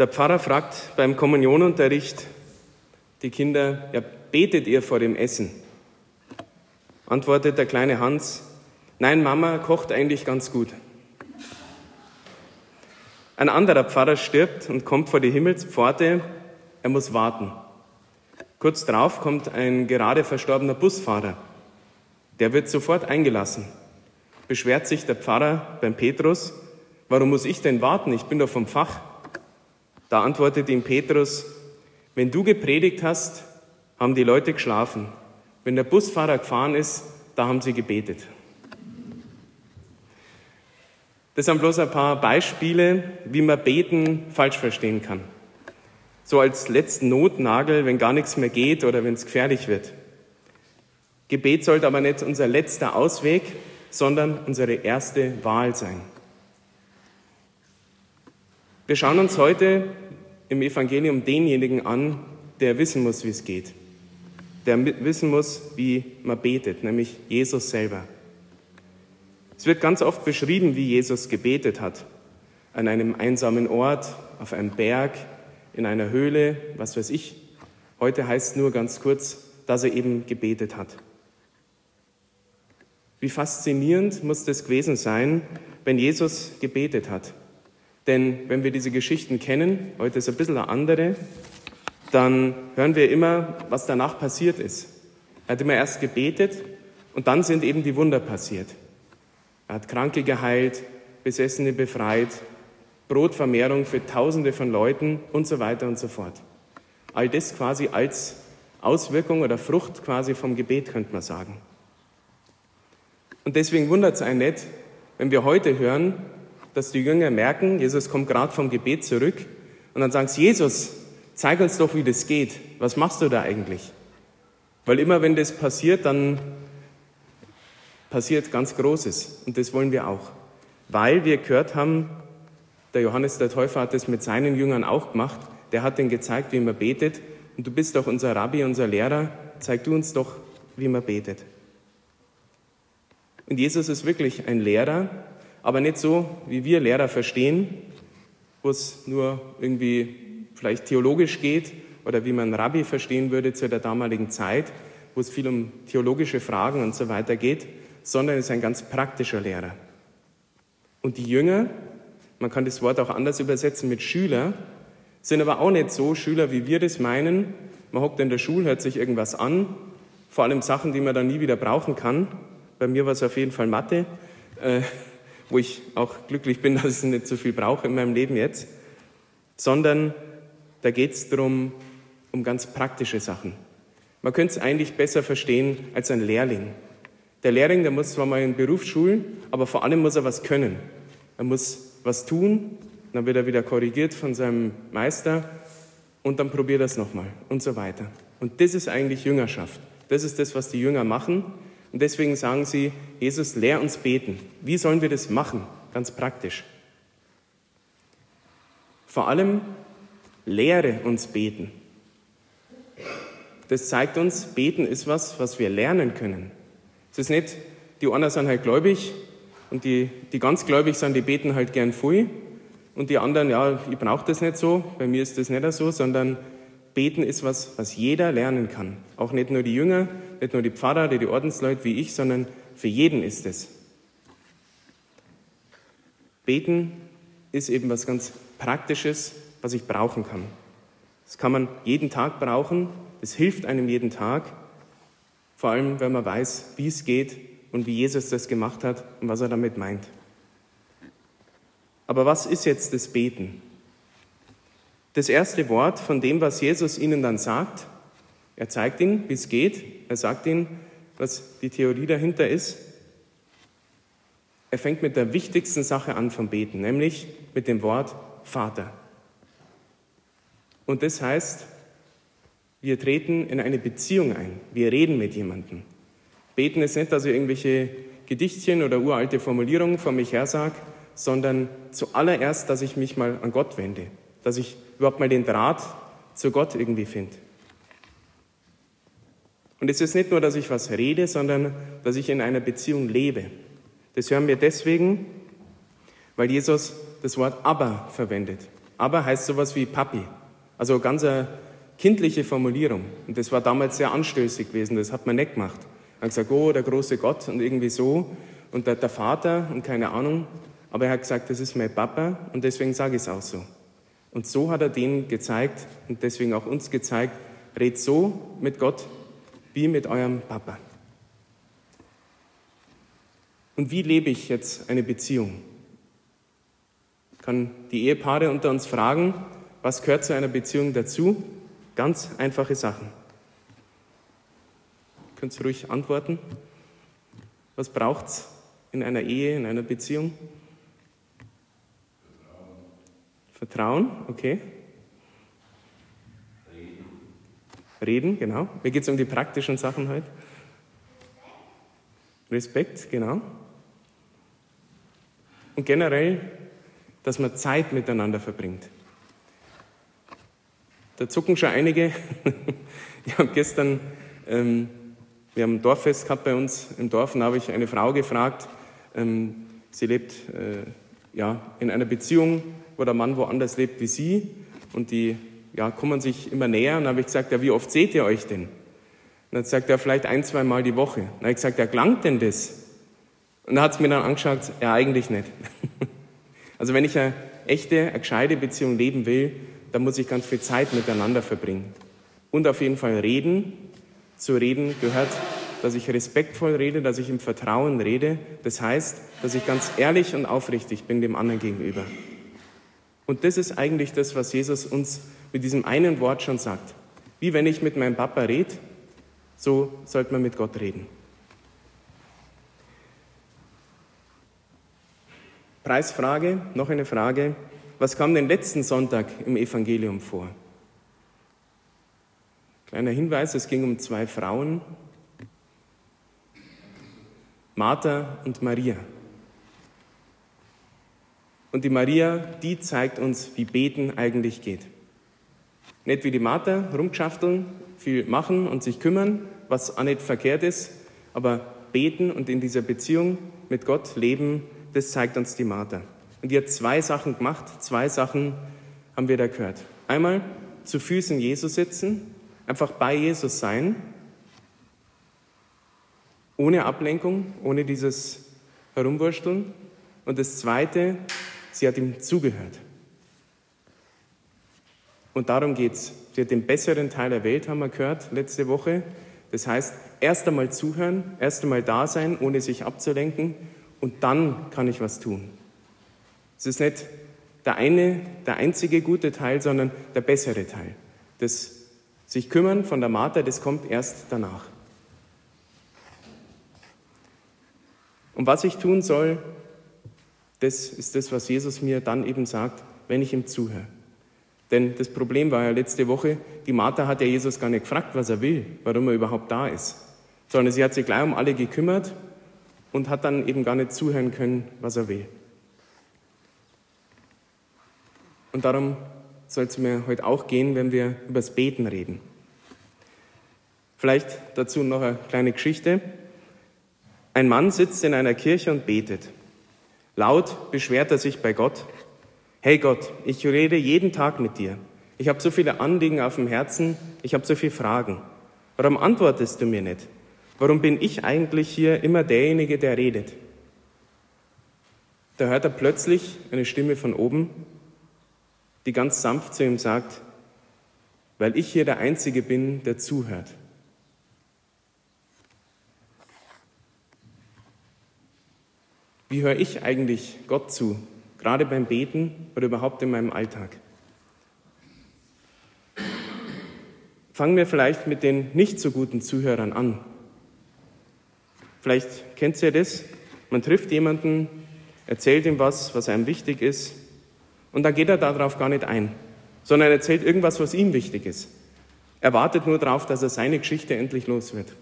Der Pfarrer fragt beim Kommunionunterricht die Kinder, ja, betet ihr vor dem Essen? Antwortet der kleine Hans, nein, Mama kocht eigentlich ganz gut. Ein anderer Pfarrer stirbt und kommt vor die Himmelspforte, er muss warten. Kurz darauf kommt ein gerade verstorbener Busfahrer. Der wird sofort eingelassen. Beschwert sich der Pfarrer beim Petrus, warum muss ich denn warten? Ich bin doch vom Fach. Da antwortet ihm Petrus, wenn du gepredigt hast, haben die Leute geschlafen. Wenn der Busfahrer gefahren ist, da haben sie gebetet. Das sind bloß ein paar Beispiele, wie man Beten falsch verstehen kann. So als letzten Notnagel, wenn gar nichts mehr geht oder wenn es gefährlich wird. Gebet sollte aber nicht unser letzter Ausweg, sondern unsere erste Wahl sein. Wir schauen uns heute im Evangelium denjenigen an, der wissen muss, wie es geht. Der wissen muss, wie man betet, nämlich Jesus selber. Es wird ganz oft beschrieben, wie Jesus gebetet hat. An einem einsamen Ort, auf einem Berg, in einer Höhle, was weiß ich. Heute heißt nur ganz kurz, dass er eben gebetet hat. Wie faszinierend muss das gewesen sein, wenn Jesus gebetet hat. Denn wenn wir diese Geschichten kennen, heute ist ein bisschen eine andere, dann hören wir immer, was danach passiert ist. Er hat immer erst gebetet und dann sind eben die Wunder passiert. Er hat Kranke geheilt, Besessene befreit, Brotvermehrung für Tausende von Leuten und so weiter und so fort. All das quasi als Auswirkung oder Frucht quasi vom Gebet, könnte man sagen. Und deswegen wundert es einen nicht, wenn wir heute hören, dass die Jünger merken, Jesus kommt gerade vom Gebet zurück und dann sagen sie, Jesus, zeig uns doch, wie das geht. Was machst du da eigentlich? Weil immer wenn das passiert, dann passiert ganz Großes. Und das wollen wir auch. Weil wir gehört haben, der Johannes der Täufer hat das mit seinen Jüngern auch gemacht. Der hat ihnen gezeigt, wie man betet. Und du bist doch unser Rabbi, unser Lehrer. Zeig du uns doch, wie man betet. Und Jesus ist wirklich ein Lehrer, aber nicht so, wie wir Lehrer verstehen, wo es nur irgendwie vielleicht theologisch geht oder wie man Rabbi verstehen würde zu der damaligen Zeit, wo es viel um theologische Fragen und so weiter geht, sondern ist ein ganz praktischer Lehrer. Und die Jünger, man kann das Wort auch anders übersetzen mit Schüler, sind aber auch nicht so Schüler, wie wir das meinen. Man hockt in der Schule, hört sich irgendwas an, vor allem Sachen, die man dann nie wieder brauchen kann. Bei mir war es auf jeden Fall Mathe, äh, wo ich auch glücklich bin, dass ich nicht so viel brauche in meinem Leben jetzt, sondern da geht es darum, um ganz praktische Sachen. Man könnte es eigentlich besser verstehen als ein Lehrling. Der Lehrling, der muss zwar mal in Berufsschulen, aber vor allem muss er was können. Er muss was tun, dann wird er wieder korrigiert von seinem Meister und dann probiert er es nochmal und so weiter. Und das ist eigentlich Jüngerschaft. Das ist das, was die Jünger machen. Und deswegen sagen sie, Jesus, lehr uns beten. Wie sollen wir das machen? Ganz praktisch. Vor allem lehre uns beten. Das zeigt uns, beten ist was, was wir lernen können. Es ist nicht, die einen sind halt gläubig und die, die ganz gläubig sind, die beten halt gern viel. Und die anderen, ja, ich brauche das nicht so, bei mir ist das nicht so, sondern beten ist was, was jeder lernen kann. Auch nicht nur die Jünger, nicht nur die Pfarrer, die, die Ordensleute wie ich, sondern für jeden ist es. Beten ist eben was ganz Praktisches, was ich brauchen kann. Das kann man jeden Tag brauchen, das hilft einem jeden Tag vor allem, wenn man weiß, wie es geht und wie Jesus das gemacht hat und was er damit meint. Aber was ist jetzt das Beten? Das erste Wort von dem, was Jesus ihnen dann sagt, er zeigt ihnen, wie es geht, er sagt ihnen, was die Theorie dahinter ist. Er fängt mit der wichtigsten Sache an vom Beten, nämlich mit dem Wort Vater. Und das heißt, wir treten in eine Beziehung ein. Wir reden mit jemandem. Beten ist nicht, dass ich irgendwelche Gedichtchen oder uralte Formulierungen von mich her sage, sondern zuallererst, dass ich mich mal an Gott wende, dass ich überhaupt mal den Draht zu Gott irgendwie finde. Und es ist nicht nur, dass ich was rede, sondern dass ich in einer Beziehung lebe. Das hören wir deswegen, weil Jesus das Wort aber verwendet. aber heißt sowas wie Papi. Also ganz eine kindliche Formulierung. Und das war damals sehr anstößig gewesen, das hat man nicht gemacht. Er hat gesagt, oh, der große Gott und irgendwie so. Und der, der Vater und keine Ahnung. Aber er hat gesagt, das ist mein Papa und deswegen sage ich es auch so. Und so hat er denen gezeigt und deswegen auch uns gezeigt, red so mit Gott wie mit eurem Papa. Und wie lebe ich jetzt eine Beziehung? Ich kann die Ehepaare unter uns fragen, was gehört zu einer Beziehung dazu? Ganz einfache Sachen. Könnt ihr ruhig antworten? Was braucht es in einer Ehe, in einer Beziehung? Vertrauen, okay. Reden. Reden, genau. Mir geht es um die praktischen Sachen heute. Respekt, genau. Und generell, dass man Zeit miteinander verbringt. Da zucken schon einige. Ich habe gestern, ähm, wir haben ein Dorffest gehabt bei uns im Dorf, und da habe ich eine Frau gefragt, ähm, sie lebt äh, ja, in einer Beziehung, wo der Mann woanders lebt wie sie und die ja, kommen sich immer näher. Und dann habe ich gesagt, ja, wie oft seht ihr euch denn? Und dann sagt er, vielleicht ein, zwei Mal die Woche. Dann habe ich gesagt, ja, gelangt denn das? Und dann hat es mir dann angeschaut, ja, eigentlich nicht. also wenn ich eine echte, eine gescheite Beziehung leben will, da muss ich ganz viel Zeit miteinander verbringen. Und auf jeden Fall reden. Zu reden gehört, dass ich respektvoll rede, dass ich im Vertrauen rede. Das heißt, dass ich ganz ehrlich und aufrichtig bin dem anderen gegenüber. Und das ist eigentlich das, was Jesus uns mit diesem einen Wort schon sagt. Wie wenn ich mit meinem Papa rede, so sollte man mit Gott reden. Preisfrage, noch eine Frage. Was kam denn letzten Sonntag im Evangelium vor? Kleiner Hinweis, es ging um zwei Frauen, Martha und Maria. Und die Maria, die zeigt uns, wie Beten eigentlich geht. Nicht wie die Martha rumschafteln, viel machen und sich kümmern, was auch nicht verkehrt ist, aber beten und in dieser Beziehung mit Gott leben, das zeigt uns die Martha. Und die hat zwei Sachen gemacht, zwei Sachen haben wir da gehört. Einmal zu Füßen Jesus sitzen, einfach bei Jesus sein, ohne Ablenkung, ohne dieses Herumwursteln. Und das Zweite, sie hat ihm zugehört. Und darum geht es. Sie hat den besseren Teil der Welt, haben wir gehört letzte Woche. Das heißt, erst einmal zuhören, erst einmal da sein, ohne sich abzulenken, und dann kann ich was tun. Es ist nicht der eine, der einzige gute Teil, sondern der bessere Teil. Das sich kümmern von der Martha, das kommt erst danach. Und was ich tun soll, das ist das, was Jesus mir dann eben sagt, wenn ich ihm zuhöre. Denn das Problem war ja letzte Woche, die Martha hat ja Jesus gar nicht gefragt, was er will, warum er überhaupt da ist, sondern sie hat sich gleich um alle gekümmert und hat dann eben gar nicht zuhören können, was er will. Und darum soll es mir heute auch gehen, wenn wir über das Beten reden. Vielleicht dazu noch eine kleine Geschichte. Ein Mann sitzt in einer Kirche und betet. Laut beschwert er sich bei Gott. Hey Gott, ich rede jeden Tag mit dir. Ich habe so viele Anliegen auf dem Herzen, ich habe so viele Fragen. Warum antwortest du mir nicht? Warum bin ich eigentlich hier immer derjenige, der redet? Da hört er plötzlich eine Stimme von oben die ganz sanft zu ihm sagt, weil ich hier der Einzige bin, der zuhört. Wie höre ich eigentlich Gott zu, gerade beim Beten oder überhaupt in meinem Alltag? Fangen wir vielleicht mit den nicht so guten Zuhörern an. Vielleicht kennt ihr das. Man trifft jemanden, erzählt ihm was, was einem wichtig ist, und dann geht er darauf gar nicht ein, sondern er erzählt irgendwas, was ihm wichtig ist. Er wartet nur darauf, dass er seine Geschichte endlich los wird.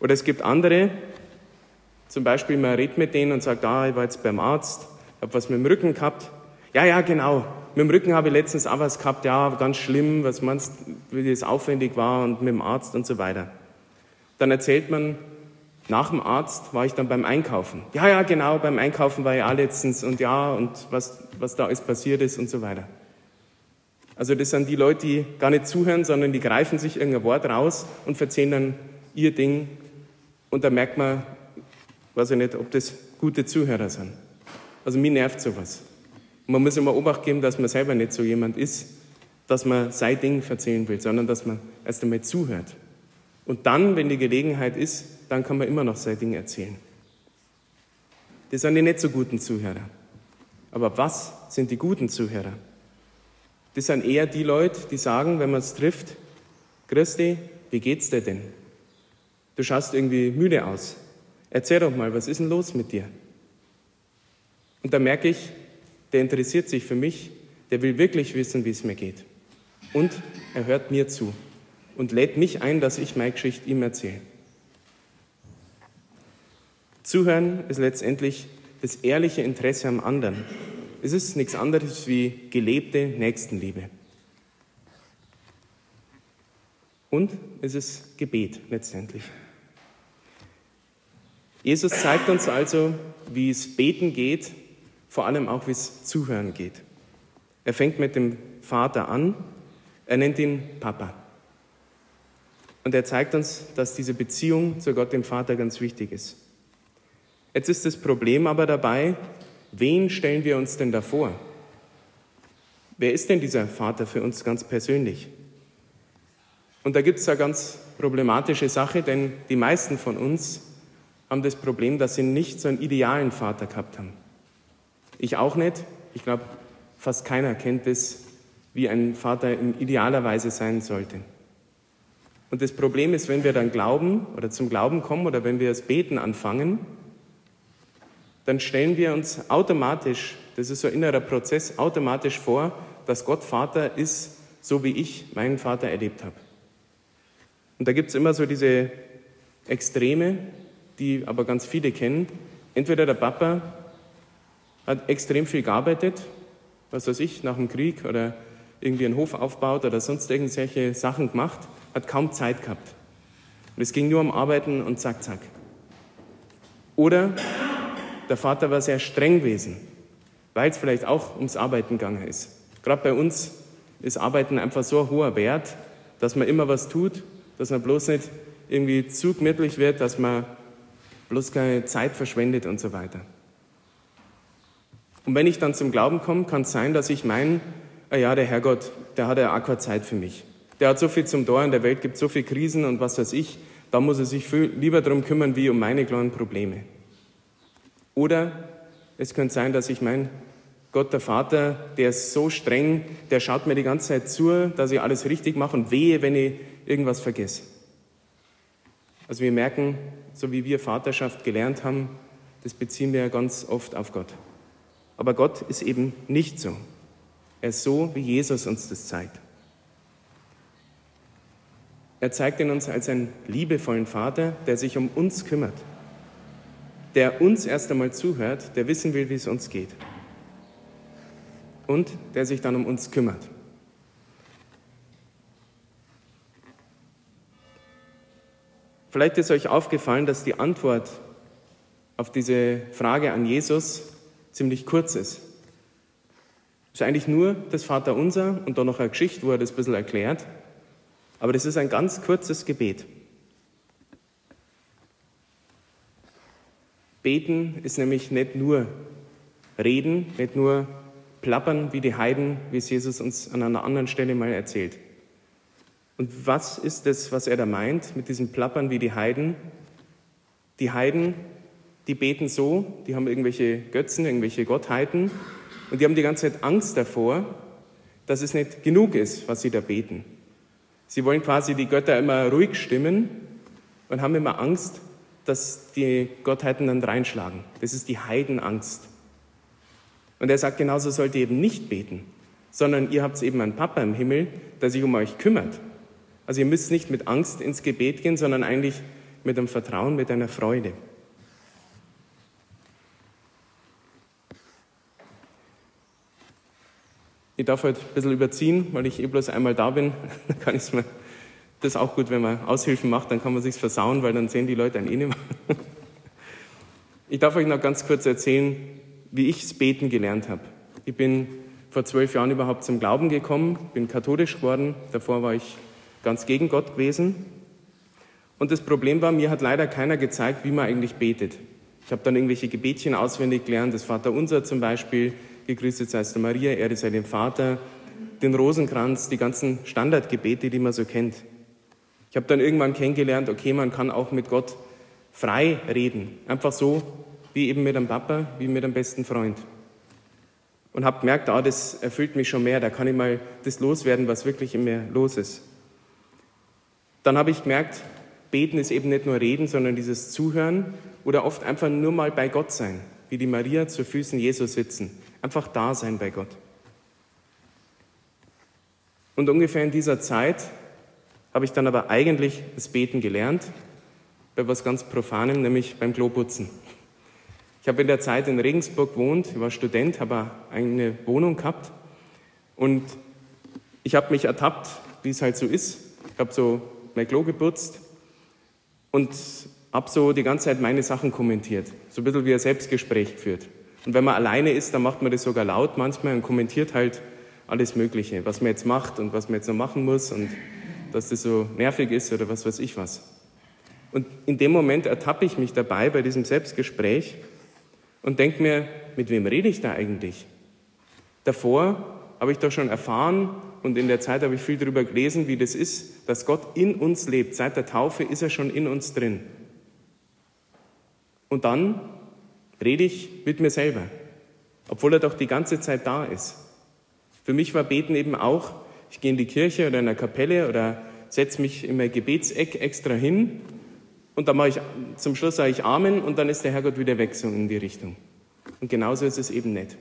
Oder es gibt andere, zum Beispiel man redet mit denen und sagt, ah, ich war jetzt beim Arzt, habe was mit dem Rücken gehabt. Ja, ja, genau. Mit dem Rücken habe ich letztens auch was gehabt, ja, ganz schlimm, was meinst, wie das aufwendig war und mit dem Arzt und so weiter. Dann erzählt man nach dem Arzt war ich dann beim Einkaufen. Ja, ja, genau, beim Einkaufen war ich auch letztens und ja, und was, was da alles passiert ist und so weiter. Also das sind die Leute, die gar nicht zuhören, sondern die greifen sich irgendein Wort raus und erzählen dann ihr Ding. Und da merkt man, weiß ich nicht, ob das gute Zuhörer sind. Also mir nervt sowas. Man muss immer Obacht geben, dass man selber nicht so jemand ist, dass man sein Ding erzählen will, sondern dass man erst einmal zuhört. Und dann, wenn die Gelegenheit ist, dann kann man immer noch sein Ding erzählen. Das sind die nicht so guten Zuhörer. Aber was sind die guten Zuhörer? Das sind eher die Leute, die sagen, wenn man es trifft, Christi, wie geht's dir denn? Du schaust irgendwie müde aus. Erzähl doch mal, was ist denn los mit dir? Und da merke ich, der interessiert sich für mich, der will wirklich wissen, wie es mir geht. Und er hört mir zu und lädt mich ein, dass ich meine Geschichte ihm erzähle. Zuhören ist letztendlich das ehrliche Interesse am anderen. Es ist nichts anderes wie gelebte Nächstenliebe. Und es ist Gebet letztendlich. Jesus zeigt uns also, wie es beten geht, vor allem auch, wie es zuhören geht. Er fängt mit dem Vater an, er nennt ihn Papa. Und er zeigt uns, dass diese Beziehung zu Gott, dem Vater, ganz wichtig ist. Jetzt ist das Problem aber dabei, wen stellen wir uns denn davor? Wer ist denn dieser Vater für uns ganz persönlich? Und da gibt es eine ganz problematische Sache, denn die meisten von uns haben das Problem, dass sie nicht so einen idealen Vater gehabt haben. Ich auch nicht. Ich glaube, fast keiner kennt es, wie ein Vater in idealer Weise sein sollte. Und das Problem ist, wenn wir dann glauben oder zum Glauben kommen oder wenn wir das Beten anfangen, dann stellen wir uns automatisch, das ist so ein innerer Prozess, automatisch vor, dass Gott Vater ist, so wie ich meinen Vater erlebt habe. Und da gibt es immer so diese Extreme, die aber ganz viele kennen. Entweder der Papa hat extrem viel gearbeitet, was weiß ich, nach dem Krieg oder irgendwie einen Hof aufbaut oder sonst irgendwelche Sachen gemacht, hat kaum Zeit gehabt. Und es ging nur um Arbeiten und zack, zack. Oder der Vater war sehr streng gewesen, weil es vielleicht auch ums Arbeiten gegangen ist. Gerade bei uns ist Arbeiten einfach so ein hoher Wert, dass man immer was tut, dass man bloß nicht irgendwie zu gemütlich wird, dass man bloß keine Zeit verschwendet und so weiter. Und wenn ich dann zum Glauben komme, kann es sein, dass ich meine, ah ja, der Herrgott, der hat ja auch keine Zeit für mich. Der hat so viel zum Tor, in der Welt gibt so viele Krisen und was weiß ich, da muss er sich viel lieber darum kümmern, wie um meine kleinen Probleme. Oder es könnte sein, dass ich mein Gott der Vater, der ist so streng, der schaut mir die ganze Zeit zu, dass ich alles richtig mache und wehe, wenn ich irgendwas vergesse. Also wir merken, so wie wir Vaterschaft gelernt haben, das beziehen wir ja ganz oft auf Gott. Aber Gott ist eben nicht so. Er ist so, wie Jesus uns das zeigt. Er zeigt ihn uns als einen liebevollen Vater, der sich um uns kümmert der uns erst einmal zuhört, der wissen will, wie es uns geht. Und der sich dann um uns kümmert. Vielleicht ist euch aufgefallen, dass die Antwort auf diese Frage an Jesus ziemlich kurz ist. Es ist eigentlich nur das Vaterunser und dann noch eine Geschichte, wo er das ein bisschen erklärt. Aber das ist ein ganz kurzes Gebet. Beten ist nämlich nicht nur reden, nicht nur plappern wie die Heiden, wie es Jesus uns an einer anderen Stelle mal erzählt. Und was ist das, was er da meint mit diesem Plappern wie die Heiden? Die Heiden, die beten so, die haben irgendwelche Götzen, irgendwelche Gottheiten und die haben die ganze Zeit Angst davor, dass es nicht genug ist, was sie da beten. Sie wollen quasi die Götter immer ruhig stimmen und haben immer Angst, dass die Gottheiten dann reinschlagen. Das ist die Heidenangst. Und er sagt, genauso sollt ihr eben nicht beten, sondern ihr habt eben einen Papa im Himmel, der sich um euch kümmert. Also ihr müsst nicht mit Angst ins Gebet gehen, sondern eigentlich mit einem Vertrauen, mit einer Freude. Ich darf heute ein bisschen überziehen, weil ich eh bloß einmal da bin. Dann kann ich mir Das ist auch gut, wenn man Aushilfen macht, dann kann man sich's versauen, weil dann sehen die Leute einen eh nicht mehr. Ich darf euch noch ganz kurz erzählen, wie ich das Beten gelernt habe. Ich bin vor zwölf Jahren überhaupt zum Glauben gekommen, bin katholisch geworden. Davor war ich ganz gegen Gott gewesen. Und das Problem war, mir hat leider keiner gezeigt, wie man eigentlich betet. Ich habe dann irgendwelche Gebetchen auswendig gelernt, das Vaterunser zum Beispiel, gegrüßet seist du Maria, Ehre sei dem Vater, den Rosenkranz, die ganzen Standardgebete, die man so kennt. Ich habe dann irgendwann kennengelernt, okay, man kann auch mit Gott frei reden. Einfach so, wie eben mit einem Papa, wie mit einem besten Freund. Und habe gemerkt, ah, das erfüllt mich schon mehr, da kann ich mal das loswerden, was wirklich in mir los ist. Dann habe ich gemerkt, beten ist eben nicht nur reden, sondern dieses Zuhören oder oft einfach nur mal bei Gott sein, wie die Maria zu Füßen Jesus sitzen. Einfach da sein bei Gott. Und ungefähr in dieser Zeit habe ich dann aber eigentlich das Beten gelernt bei was ganz Profanem, nämlich beim Kloputzen. Ich habe in der Zeit in Regensburg gewohnt, ich war Student, habe eine Wohnung gehabt und ich habe mich ertappt, wie es halt so ist. Ich habe so mein Klo geputzt und habe so die ganze Zeit meine Sachen kommentiert, so ein bisschen wie ein Selbstgespräch geführt. Und wenn man alleine ist, dann macht man das sogar laut manchmal und kommentiert halt alles Mögliche, was man jetzt macht und was man jetzt noch machen muss und dass das so nervig ist oder was weiß ich was. Und in dem Moment ertappe ich mich dabei bei diesem Selbstgespräch und denke mir, mit wem rede ich da eigentlich? Davor habe ich doch schon erfahren und in der Zeit habe ich viel darüber gelesen, wie das ist, dass Gott in uns lebt. Seit der Taufe ist er schon in uns drin. Und dann rede ich mit mir selber, obwohl er doch die ganze Zeit da ist. Für mich war Beten eben auch, ich gehe in die Kirche oder in eine Kapelle oder setze mich in mein Gebetseck extra hin und dann mache ich, zum Schluss sage ich Amen und dann ist der Herrgott wieder weg so in die Richtung. Und genauso ist es eben nicht.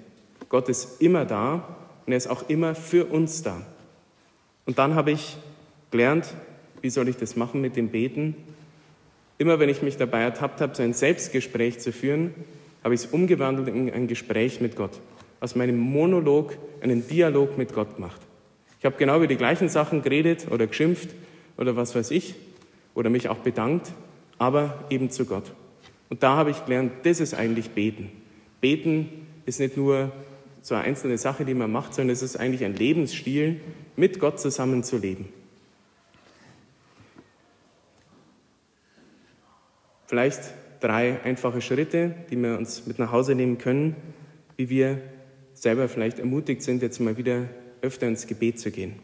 Gott ist immer da und er ist auch immer für uns da. Und dann habe ich gelernt, wie soll ich das machen mit dem Beten? Immer wenn ich mich dabei ertappt habe, so ein Selbstgespräch zu führen, habe ich es umgewandelt in ein Gespräch mit Gott. Aus meinem Monolog einen Dialog mit Gott gemacht. Ich habe genau über die gleichen Sachen geredet oder geschimpft oder was weiß ich oder mich auch bedankt aber eben zu Gott. Und da habe ich gelernt, das ist eigentlich Beten. Beten ist nicht nur so eine einzelne Sache, die man macht, sondern es ist eigentlich ein Lebensstil, mit Gott zusammen zu leben. Vielleicht drei einfache Schritte, die wir uns mit nach Hause nehmen können, wie wir selber vielleicht ermutigt sind, jetzt mal wieder öfter ins Gebet zu gehen.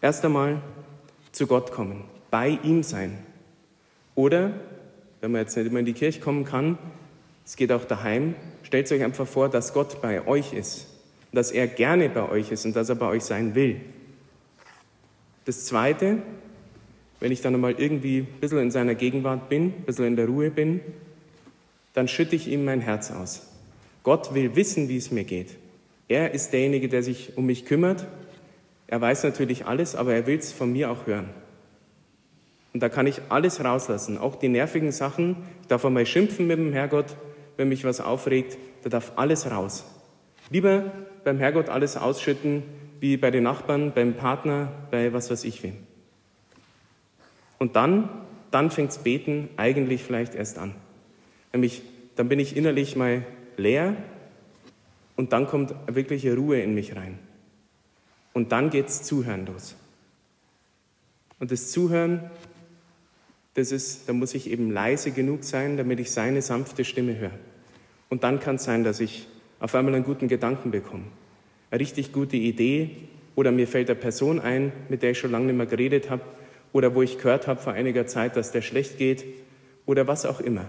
Erst einmal zu Gott kommen, bei ihm sein, oder, wenn man jetzt nicht immer in die Kirche kommen kann, es geht auch daheim, stellt euch einfach vor, dass Gott bei euch ist, dass er gerne bei euch ist und dass er bei euch sein will. Das Zweite, wenn ich dann einmal irgendwie ein bisschen in seiner Gegenwart bin, ein bisschen in der Ruhe bin, dann schütte ich ihm mein Herz aus. Gott will wissen, wie es mir geht. Er ist derjenige, der sich um mich kümmert. Er weiß natürlich alles, aber er will es von mir auch hören. Und da kann ich alles rauslassen, auch die nervigen Sachen. Ich darf einmal schimpfen mit dem Herrgott, wenn mich was aufregt. Da darf alles raus. Lieber beim Herrgott alles ausschütten, wie bei den Nachbarn, beim Partner, bei was weiß ich wem. Und dann, dann fängt's Beten eigentlich vielleicht erst an. Nämlich, dann bin ich innerlich mal leer und dann kommt wirkliche Ruhe in mich rein. Und dann geht's Zuhören los. Und das Zuhören das ist, da muss ich eben leise genug sein, damit ich seine sanfte Stimme höre. Und dann kann es sein, dass ich auf einmal einen guten Gedanken bekomme, eine richtig gute Idee oder mir fällt eine Person ein, mit der ich schon lange nicht mehr geredet habe oder wo ich gehört habe vor einiger Zeit, dass der schlecht geht oder was auch immer.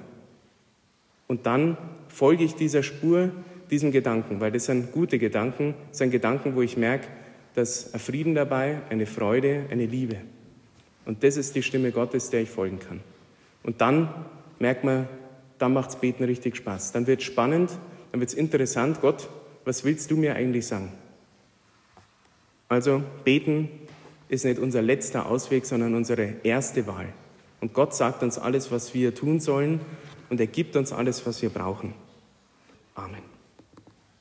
Und dann folge ich dieser Spur, diesem Gedanken, weil das sind gute Gedanken, das sind Gedanken, wo ich merke, dass ein Frieden dabei, eine Freude, eine Liebe. Und das ist die Stimme Gottes, der ich folgen kann. Und dann merkt man, dann macht's Beten richtig Spaß. Dann wird es spannend, dann wird es interessant. Gott, was willst du mir eigentlich sagen? Also Beten ist nicht unser letzter Ausweg, sondern unsere erste Wahl. Und Gott sagt uns alles, was wir tun sollen und er gibt uns alles, was wir brauchen. Amen.